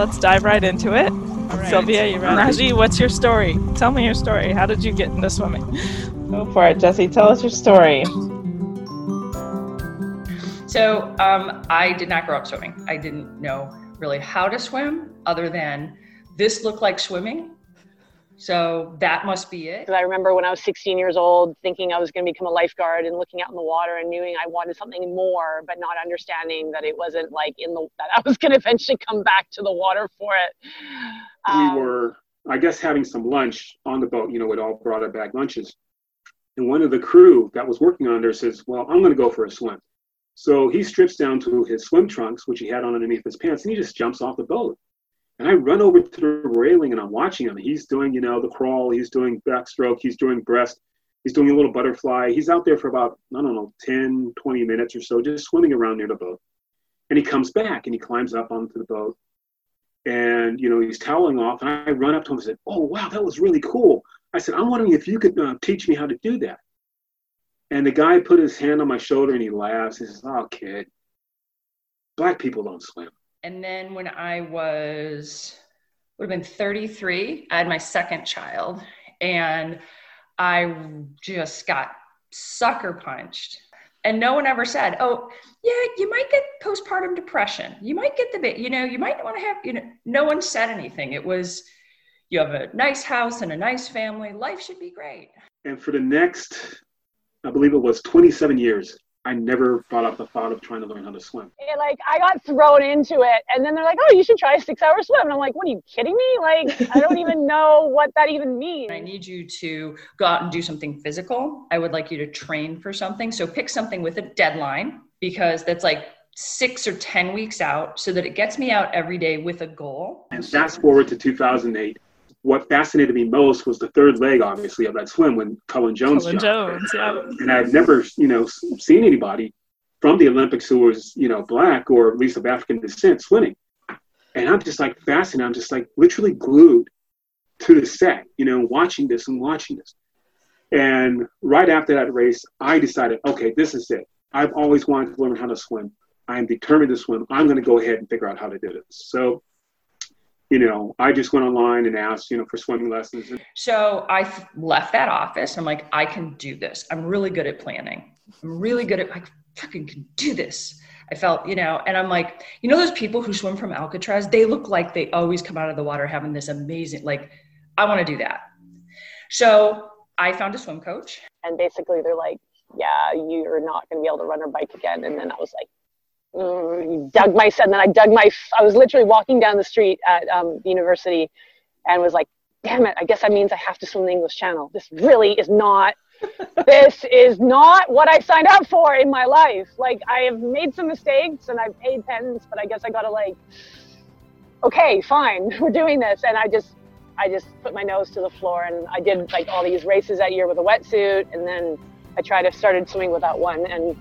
let's dive right into it. Right. Sylvia, you ready? Raji, what's your story? Tell me your story. How did you get into swimming? Go for it, Jesse. Tell us your story. So, um, I did not grow up swimming. I didn't know really how to swim other than this looked like swimming. So that must be it. Because I remember when I was 16 years old thinking I was going to become a lifeguard and looking out in the water and knowing I wanted something more, but not understanding that it wasn't like in the, that I was going to eventually come back to the water for it. Um, we were, I guess, having some lunch on the boat. You know, we'd all brought our bag lunches. And one of the crew that was working on there says, Well, I'm going to go for a swim. So he strips down to his swim trunks, which he had on underneath his pants, and he just jumps off the boat. And I run over to the railing and I'm watching him. He's doing, you know, the crawl, he's doing backstroke, he's doing breast, he's doing a little butterfly. He's out there for about, I don't know, 10, 20 minutes or so, just swimming around near the boat. And he comes back and he climbs up onto the boat. And, you know, he's toweling off. And I run up to him and said, Oh, wow, that was really cool. I said, I'm wondering if you could uh, teach me how to do that. And the guy put his hand on my shoulder and he laughs. He says, Oh, kid, black people don't swim. And then when I was, would have been 33, I had my second child. And I just got sucker punched. And no one ever said, oh, yeah, you might get postpartum depression. You might get the bit, you know, you might want to have, you know, no one said anything. It was, you have a nice house and a nice family. Life should be great. And for the next, I believe it was 27 years, I never brought up the thought of trying to learn how to swim. And like I got thrown into it, and then they're like, "Oh, you should try a six-hour swim." And I'm like, "What are you kidding me? Like I don't even know what that even means." I need you to go out and do something physical. I would like you to train for something. So pick something with a deadline because that's like six or ten weeks out, so that it gets me out every day with a goal. And fast forward to 2008 what fascinated me most was the third leg, obviously, of that swim when Cullen Jones. Cullen Jones, yeah. And I've never, you know, seen anybody from the Olympics who was, you know, black or at least of African descent swimming. And I'm just like fascinated. I'm just like literally glued to the set, you know, watching this and watching this. And right after that race, I decided, okay, this is it. I've always wanted to learn how to swim. I am determined to swim. I'm going to go ahead and figure out how to do this. So you know, I just went online and asked, you know, for swimming lessons. So I f- left that office. I'm like, I can do this. I'm really good at planning. I'm really good at, I fucking can do this. I felt, you know, and I'm like, you know, those people who swim from Alcatraz, they look like they always come out of the water having this amazing, like, I want to do that. So I found a swim coach. And basically, they're like, yeah, you're not going to be able to run or bike again. And then I was like, Mm, dug my and then I dug my I was literally walking down the street at um, the university and was like damn it I guess that means I have to swim the English Channel. This really is not this is not what I signed up for in my life. Like I have made some mistakes and I've paid pens but I guess I gotta like okay fine we're doing this. And I just I just put my nose to the floor and I did like all these races that year with a wetsuit and then I tried to started swimming without one and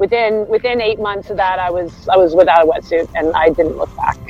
within within eight months of that, I was I was without a wetsuit, and I didn't look back.